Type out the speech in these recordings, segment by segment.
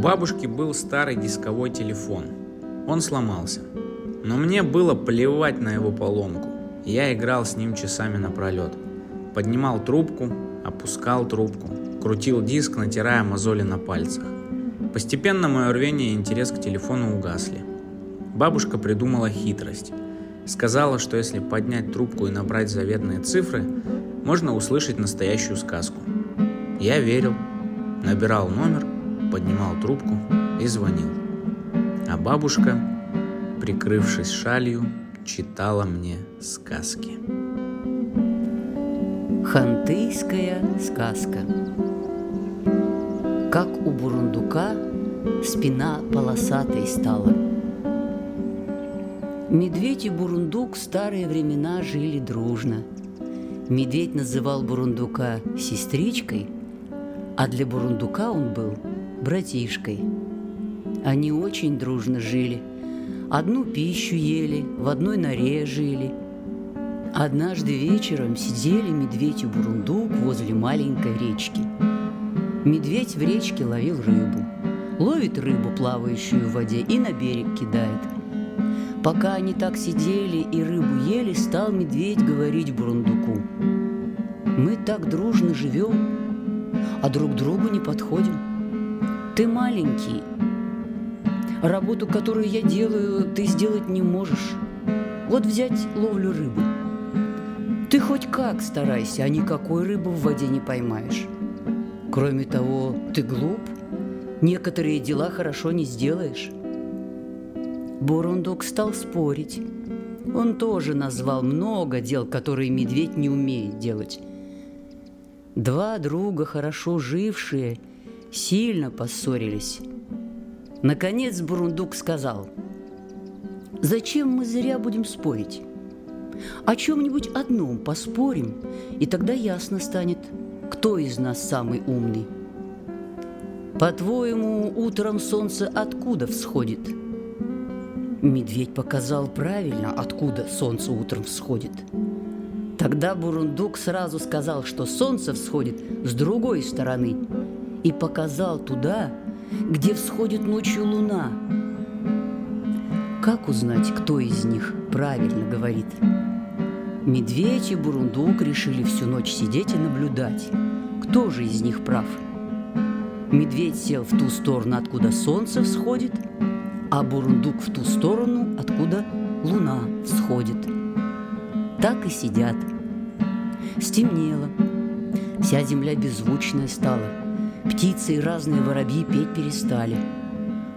бабушки был старый дисковой телефон. Он сломался. Но мне было плевать на его поломку. Я играл с ним часами напролет. Поднимал трубку, опускал трубку, крутил диск, натирая мозоли на пальцах. Постепенно мое рвение и интерес к телефону угасли. Бабушка придумала хитрость. Сказала, что если поднять трубку и набрать заветные цифры, можно услышать настоящую сказку. Я верил, набирал номер, поднимал трубку и звонил. А бабушка, прикрывшись шалью, читала мне сказки. Хантыйская сказка Как у бурундука спина полосатой стала Медведь и бурундук в старые времена жили дружно Медведь называл бурундука сестричкой, а для бурундука он был братишкой. Они очень дружно жили. Одну пищу ели, в одной норе жили. Однажды вечером сидели медведь и бурундук возле маленькой речки. Медведь в речке ловил рыбу. Ловит рыбу, плавающую в воде, и на берег кидает. Пока они так сидели и рыбу ели, стал медведь говорить бурундуку. «Мы так дружно живем, а друг другу не подходим. Ты маленький. Работу, которую я делаю, ты сделать не можешь. Вот взять ловлю рыбы. Ты хоть как старайся, а никакой рыбы в воде не поймаешь. Кроме того, ты глуп, некоторые дела хорошо не сделаешь. Бурундук стал спорить. Он тоже назвал много дел, которые медведь не умеет делать. Два друга, хорошо жившие, сильно поссорились. Наконец Бурундук сказал, «Зачем мы зря будем спорить? О чем-нибудь одном поспорим, и тогда ясно станет, кто из нас самый умный. По-твоему, утром солнце откуда всходит?» Медведь показал правильно, откуда солнце утром всходит – Тогда Бурундук сразу сказал, что солнце всходит с другой стороны и показал туда, где всходит ночью луна. Как узнать, кто из них правильно говорит? Медведь и Бурундук решили всю ночь сидеть и наблюдать, кто же из них прав. Медведь сел в ту сторону, откуда солнце всходит, а Бурундук в ту сторону, откуда луна всходит. Так и сидят – Стемнело. Вся земля беззвучная стала. Птицы и разные воробьи петь перестали.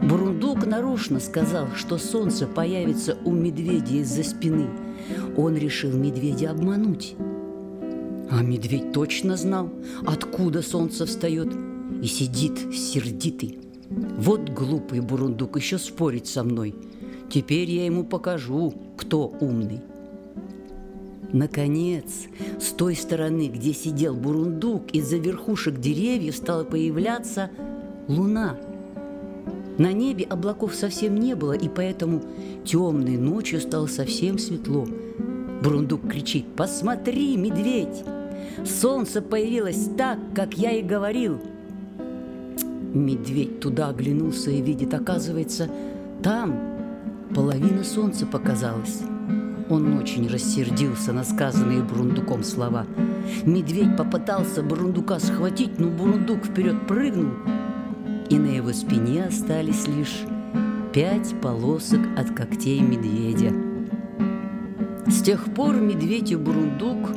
Бурундук нарочно сказал, что солнце появится у медведя из-за спины. Он решил медведя обмануть. А медведь точно знал, откуда солнце встает, и сидит сердитый. Вот глупый бурундук еще спорит со мной. Теперь я ему покажу, кто умный. Наконец, с той стороны, где сидел бурундук, из-за верхушек деревьев стала появляться луна. На небе облаков совсем не было, и поэтому темной ночью стало совсем светло. Бурундук кричит «Посмотри, медведь! Солнце появилось так, как я и говорил!» Медведь туда оглянулся и видит, оказывается, там половина солнца показалась. Он очень рассердился на сказанные Бурундуком слова. Медведь попытался Бурундука схватить, но Бурундук вперед прыгнул, и на его спине остались лишь пять полосок от когтей медведя. С тех пор медведь и Бурундук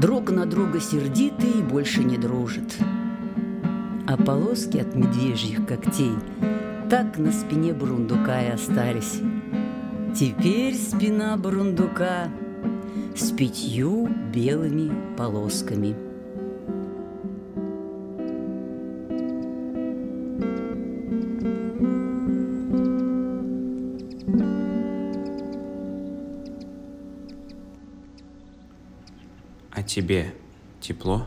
друг на друга сердиты и больше не дружат. А полоски от медвежьих когтей так на спине Бурундука и остались – Теперь спина бурундука с пятью белыми полосками. А тебе тепло?